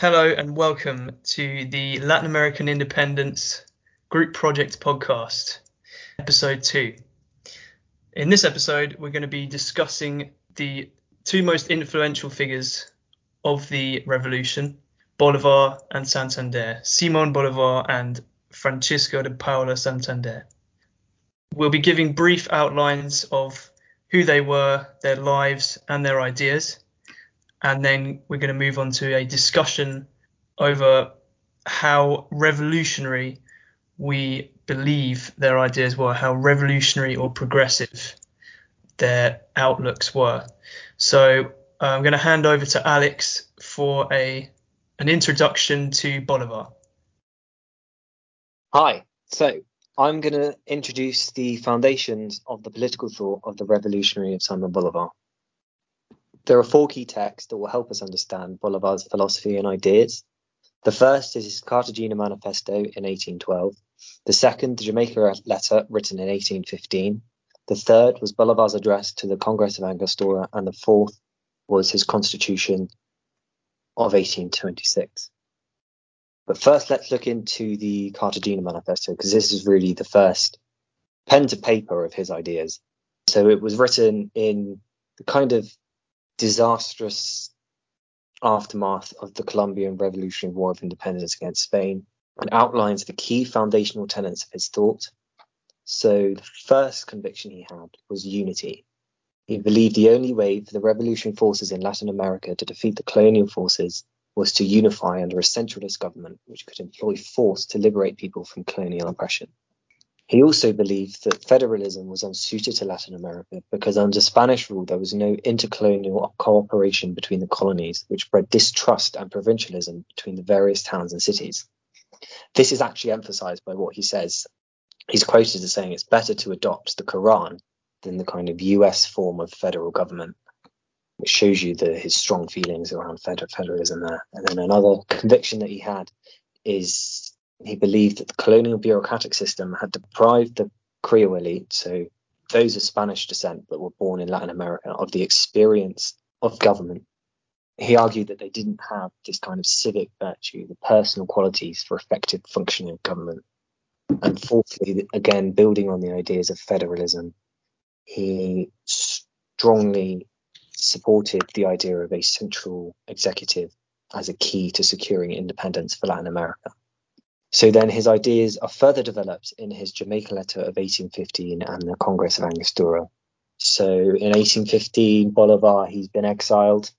Hello and welcome to the Latin American Independence Group Project podcast, episode two. In this episode, we're going to be discussing the two most influential figures of the revolution, Bolivar and Santander, Simon Bolivar and Francisco de Paula Santander. We'll be giving brief outlines of who they were, their lives, and their ideas and then we're going to move on to a discussion over how revolutionary we believe their ideas were, how revolutionary or progressive their outlooks were. So I'm going to hand over to Alex for a an introduction to Bolivar. Hi. So I'm going to introduce the foundations of the political thought of the revolutionary of Simon Bolivar. There are four key texts that will help us understand Bolivar's philosophy and ideas. The first is his Cartagena Manifesto in 1812. The second, the Jamaica letter written in 1815. The third was Bolivar's address to the Congress of Angostura. And the fourth was his constitution of 1826. But first, let's look into the Cartagena Manifesto because this is really the first pen to paper of his ideas. So it was written in the kind of disastrous aftermath of the Colombian Revolutionary War of Independence against Spain and outlines the key foundational tenets of his thought. So, the first conviction he had was unity. He believed the only way for the revolutionary forces in Latin America to defeat the colonial forces was to unify under a centralist government which could employ force to liberate people from colonial oppression. He also believed that federalism was unsuited to Latin America because under Spanish rule there was no intercolonial cooperation between the colonies, which bred distrust and provincialism between the various towns and cities. This is actually emphasized by what he says. He's quoted as saying it's better to adopt the Quran than the kind of US form of federal government, which shows you the, his strong feelings around federalism there. And then another conviction that he had is he believed that the colonial bureaucratic system had deprived the Creole elite, so those of Spanish descent that were born in Latin America, of the experience of government. He argued that they didn't have this kind of civic virtue, the personal qualities for effective functioning of government. And fourthly, again, building on the ideas of federalism, he strongly supported the idea of a central executive as a key to securing independence for Latin America. So then his ideas are further developed in his Jamaica letter of 1815 and the Congress of Angostura. So in 1815, Bolivar, he's been exiled,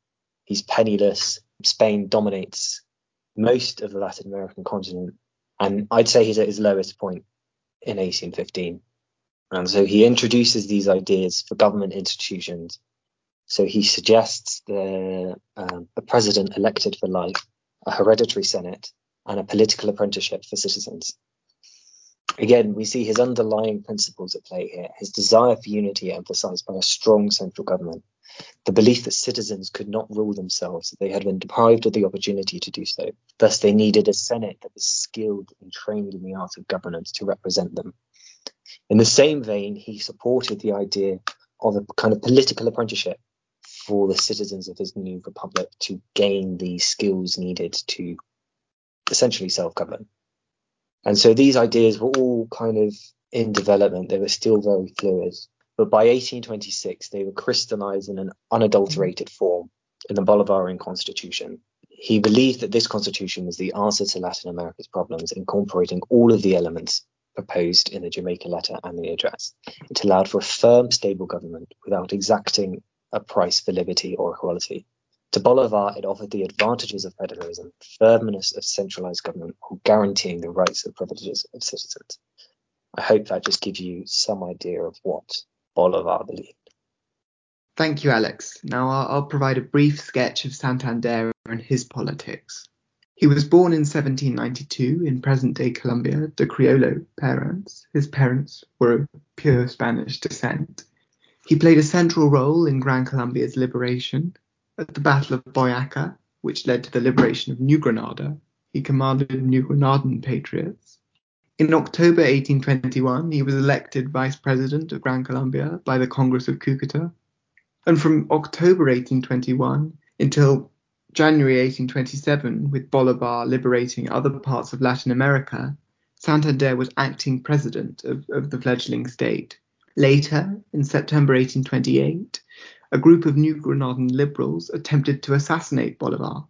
he's penniless. Spain dominates most of the Latin American continent. And I'd say he's at his lowest point in 1815. And so he introduces these ideas for government institutions. So he suggests the, um, a president elected for life, a hereditary senate, and a political apprenticeship for citizens. Again, we see his underlying principles at play here his desire for unity emphasized by a strong central government, the belief that citizens could not rule themselves, that they had been deprived of the opportunity to do so. Thus, they needed a Senate that was skilled and trained in the art of governance to represent them. In the same vein, he supported the idea of a kind of political apprenticeship for the citizens of his new republic to gain the skills needed to essentially self-govern. And so these ideas were all kind of in development. They were still very fluid. But by 1826, they were crystallized in an unadulterated form in the Bolivarian constitution. He believed that this constitution was the answer to Latin America's problems, incorporating all of the elements proposed in the Jamaica letter and the address. It allowed for a firm, stable government without exacting a price for liberty or equality. To Bolivar, it offered the advantages of federalism, firmness of centralized government, while guaranteeing the rights and privileges of citizens. I hope that just gives you some idea of what Bolivar believed. Thank you, Alex. Now I'll, I'll provide a brief sketch of Santander and his politics. He was born in 1792 in present day Colombia de Criollo parents. His parents were of pure Spanish descent. He played a central role in Gran Colombia's liberation. At the Battle of Boyaca, which led to the liberation of New Granada, he commanded New Granadan patriots. In October 1821, he was elected vice president of Gran Colombia by the Congress of Cucuta. And from October 1821 until January 1827, with Bolivar liberating other parts of Latin America, Santander was acting president of, of the fledgling state. Later, in September 1828, a group of New Granadan liberals attempted to assassinate Bolivar.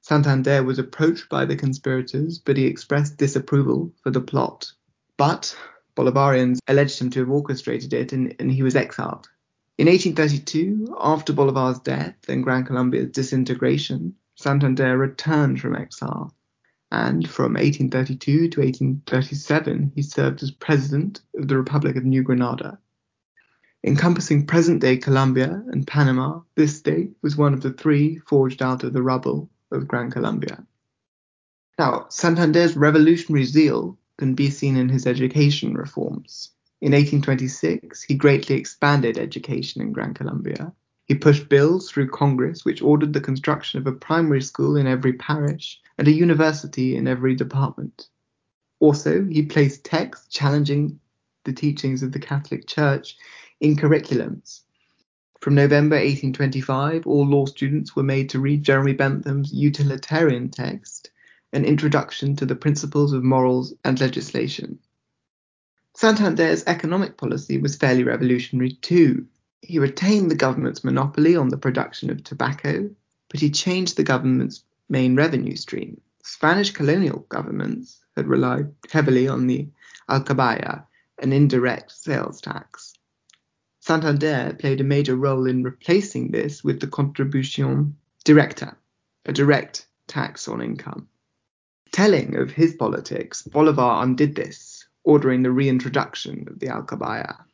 Santander was approached by the conspirators, but he expressed disapproval for the plot. But Bolivarians alleged him to have orchestrated it, and, and he was exiled. In 1832, after Bolivar's death and Gran Colombia's disintegration, Santander returned from exile, and from 1832 to 1837 he served as president of the Republic of New Granada. Encompassing present-day Colombia and Panama, this state was one of the three forged out of the rubble of Gran Colombia. Now, Santander's revolutionary zeal can be seen in his education reforms. In 1826, he greatly expanded education in Gran Colombia. He pushed bills through Congress which ordered the construction of a primary school in every parish and a university in every department. Also, he placed texts challenging the teachings of the Catholic Church in curriculums from November 1825, all law students were made to read Jeremy Bentham's utilitarian text, An Introduction to the Principles of Morals and Legislation. Santander's economic policy was fairly revolutionary too. He retained the government's monopoly on the production of tobacco, but he changed the government's main revenue stream. Spanish colonial governments had relied heavily on the alcabala, an indirect sales tax. Santander played a major role in replacing this with the contribution directa, a direct tax on income. Telling of his politics, Bolivar undid this, ordering the reintroduction of the alcabala.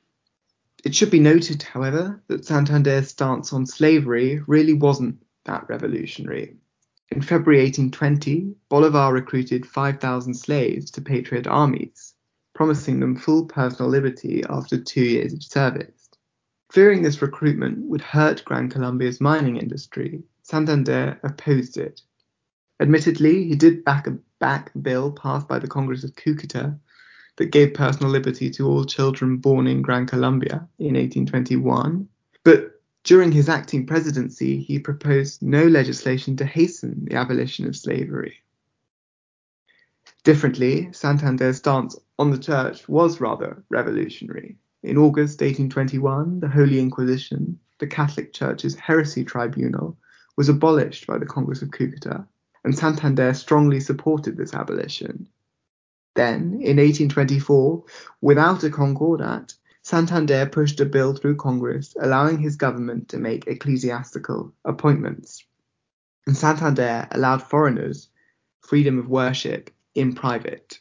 It should be noted, however, that Santander's stance on slavery really wasn't that revolutionary. In February 1820, Bolivar recruited 5,000 slaves to patriot armies, promising them full personal liberty after two years of service. Fearing this recruitment would hurt Gran Colombia's mining industry, Santander opposed it. Admittedly, he did back a, back bill passed by the Congress of Cucuta that gave personal liberty to all children born in Gran Colombia in 1821, but during his acting presidency, he proposed no legislation to hasten the abolition of slavery. Differently, Santander's stance on the church was rather revolutionary. In August 1821, the Holy Inquisition, the Catholic Church's heresy tribunal, was abolished by the Congress of Cucuta, and Santander strongly supported this abolition. Then, in 1824, without a Concordat, Santander pushed a bill through Congress allowing his government to make ecclesiastical appointments. And Santander allowed foreigners freedom of worship in private.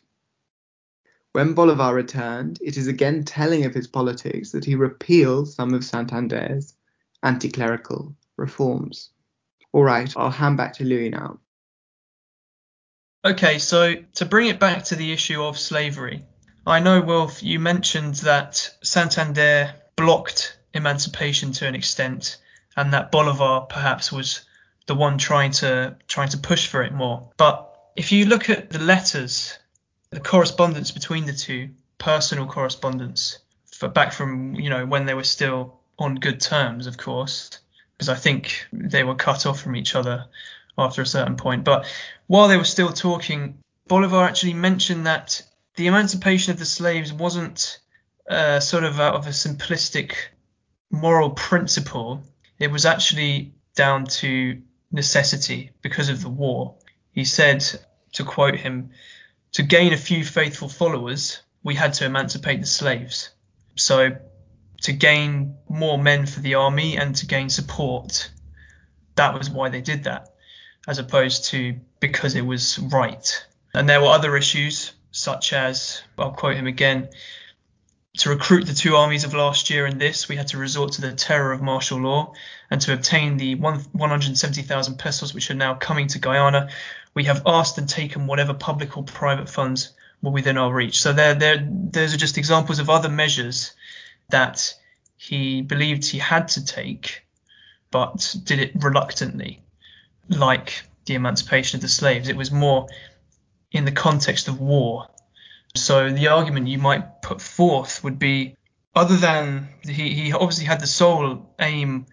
When Bolivar returned, it is again telling of his politics that he repealed some of Santander's anti clerical reforms. All right, I'll hand back to Louis now. Okay, so to bring it back to the issue of slavery, I know, Wilf, you mentioned that Santander blocked emancipation to an extent, and that Bolivar perhaps was the one trying to trying to push for it more. But if you look at the letters the correspondence between the two, personal correspondence, for back from you know when they were still on good terms, of course, because I think they were cut off from each other after a certain point. But while they were still talking, Bolivar actually mentioned that the emancipation of the slaves wasn't uh, sort of out of a simplistic moral principle. It was actually down to necessity because of the war. He said, to quote him, to gain a few faithful followers, we had to emancipate the slaves. So, to gain more men for the army and to gain support, that was why they did that, as opposed to because it was right. And there were other issues, such as, I'll quote him again, to recruit the two armies of last year and this, we had to resort to the terror of martial law, and to obtain the 170,000 pesos which are now coming to Guyana, we have asked and taken whatever public or private funds were within our reach. So there, there, those are just examples of other measures that he believed he had to take, but did it reluctantly, like the emancipation of the slaves. It was more in the context of war. So the argument you might put forth would be other than he, he obviously had the sole aim,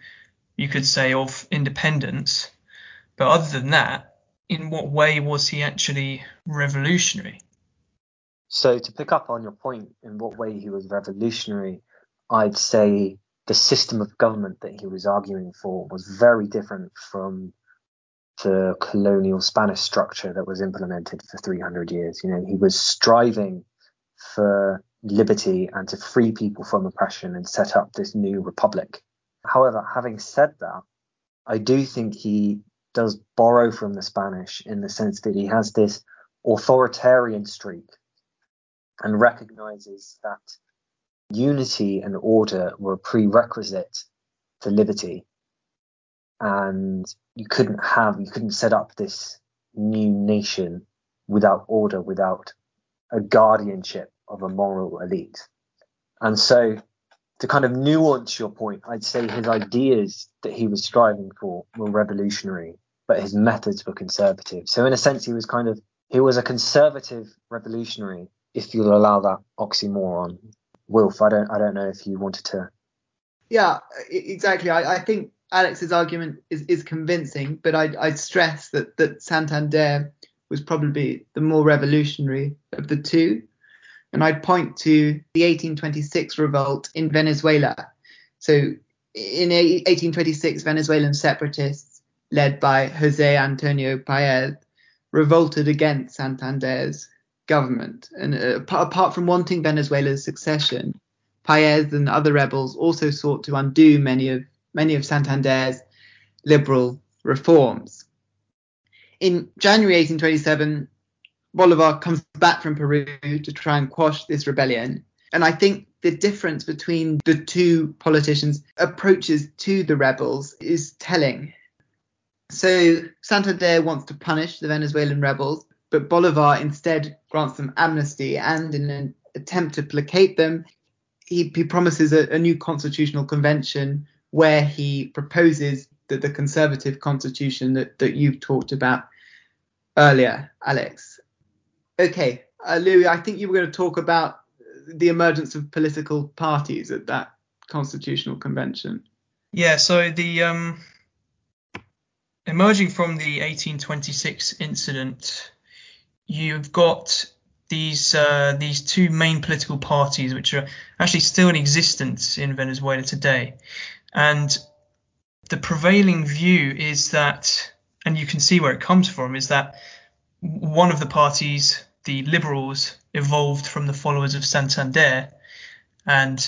you could say, of independence, but other than that, in what way was he actually revolutionary? So to pick up on your point, in what way he was revolutionary, I'd say the system of government that he was arguing for was very different from the colonial Spanish structure that was implemented for 300 years. You know, he was striving for liberty and to free people from oppression and set up this new republic. However, having said that, I do think he does borrow from the Spanish in the sense that he has this authoritarian streak and recognizes that unity and order were a prerequisite to liberty. And you couldn't have, you couldn't set up this new nation without order, without a guardianship of a moral elite. And so, to kind of nuance your point, I'd say his ideas that he was striving for were revolutionary, but his methods were conservative. So, in a sense, he was kind of he was a conservative revolutionary, if you'll allow that oxymoron. Wilf, I don't I don't know if you wanted to. Yeah, exactly. I, I think Alex's argument is, is convincing, but I'd, I'd stress that that Santander was probably the more revolutionary of the two. And I'd point to the 1826 revolt in Venezuela. So in 1826, Venezuelan separatists led by Jose Antonio Paez revolted against Santander's government. And uh, apart from wanting Venezuela's succession, Paez and other rebels also sought to undo many of many of Santander's liberal reforms. In January 1827, Bolivar comes back from Peru to try and quash this rebellion. And I think the difference between the two politicians' approaches to the rebels is telling. So Santander wants to punish the Venezuelan rebels, but Bolivar instead grants them amnesty and in an attempt to placate them, he, he promises a, a new constitutional convention where he proposes that the conservative constitution that, that you've talked about earlier, Alex. Okay, uh, Louis, I think you were going to talk about the emergence of political parties at that constitutional convention. Yeah, so the um, emerging from the 1826 incident, you've got these uh, these two main political parties, which are actually still in existence in Venezuela today. And the prevailing view is that, and you can see where it comes from, is that one of the parties, the Liberals, evolved from the followers of Santander, and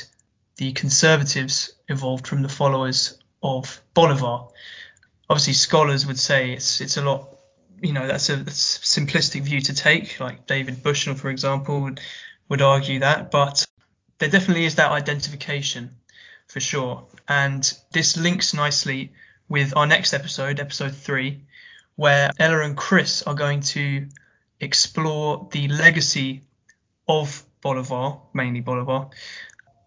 the Conservatives evolved from the followers of Bolivar. Obviously, scholars would say it's it's a lot, you know, that's a, a simplistic view to take. Like David Bushnell, for example, would would argue that, but there definitely is that identification for sure. And this links nicely with our next episode, episode three, where Ella and Chris are going to explore the legacy of Bolivar, mainly Bolivar,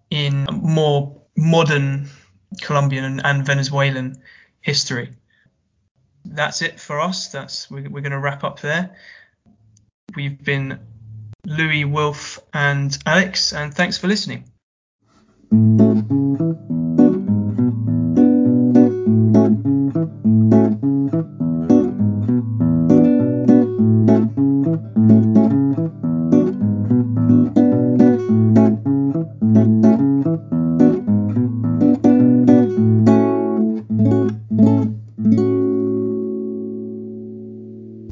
in more modern Colombian and, and Venezuelan history. That's it for us. That's we're, we're going to wrap up there. We've been Louis, Wilf, and Alex, and thanks for listening.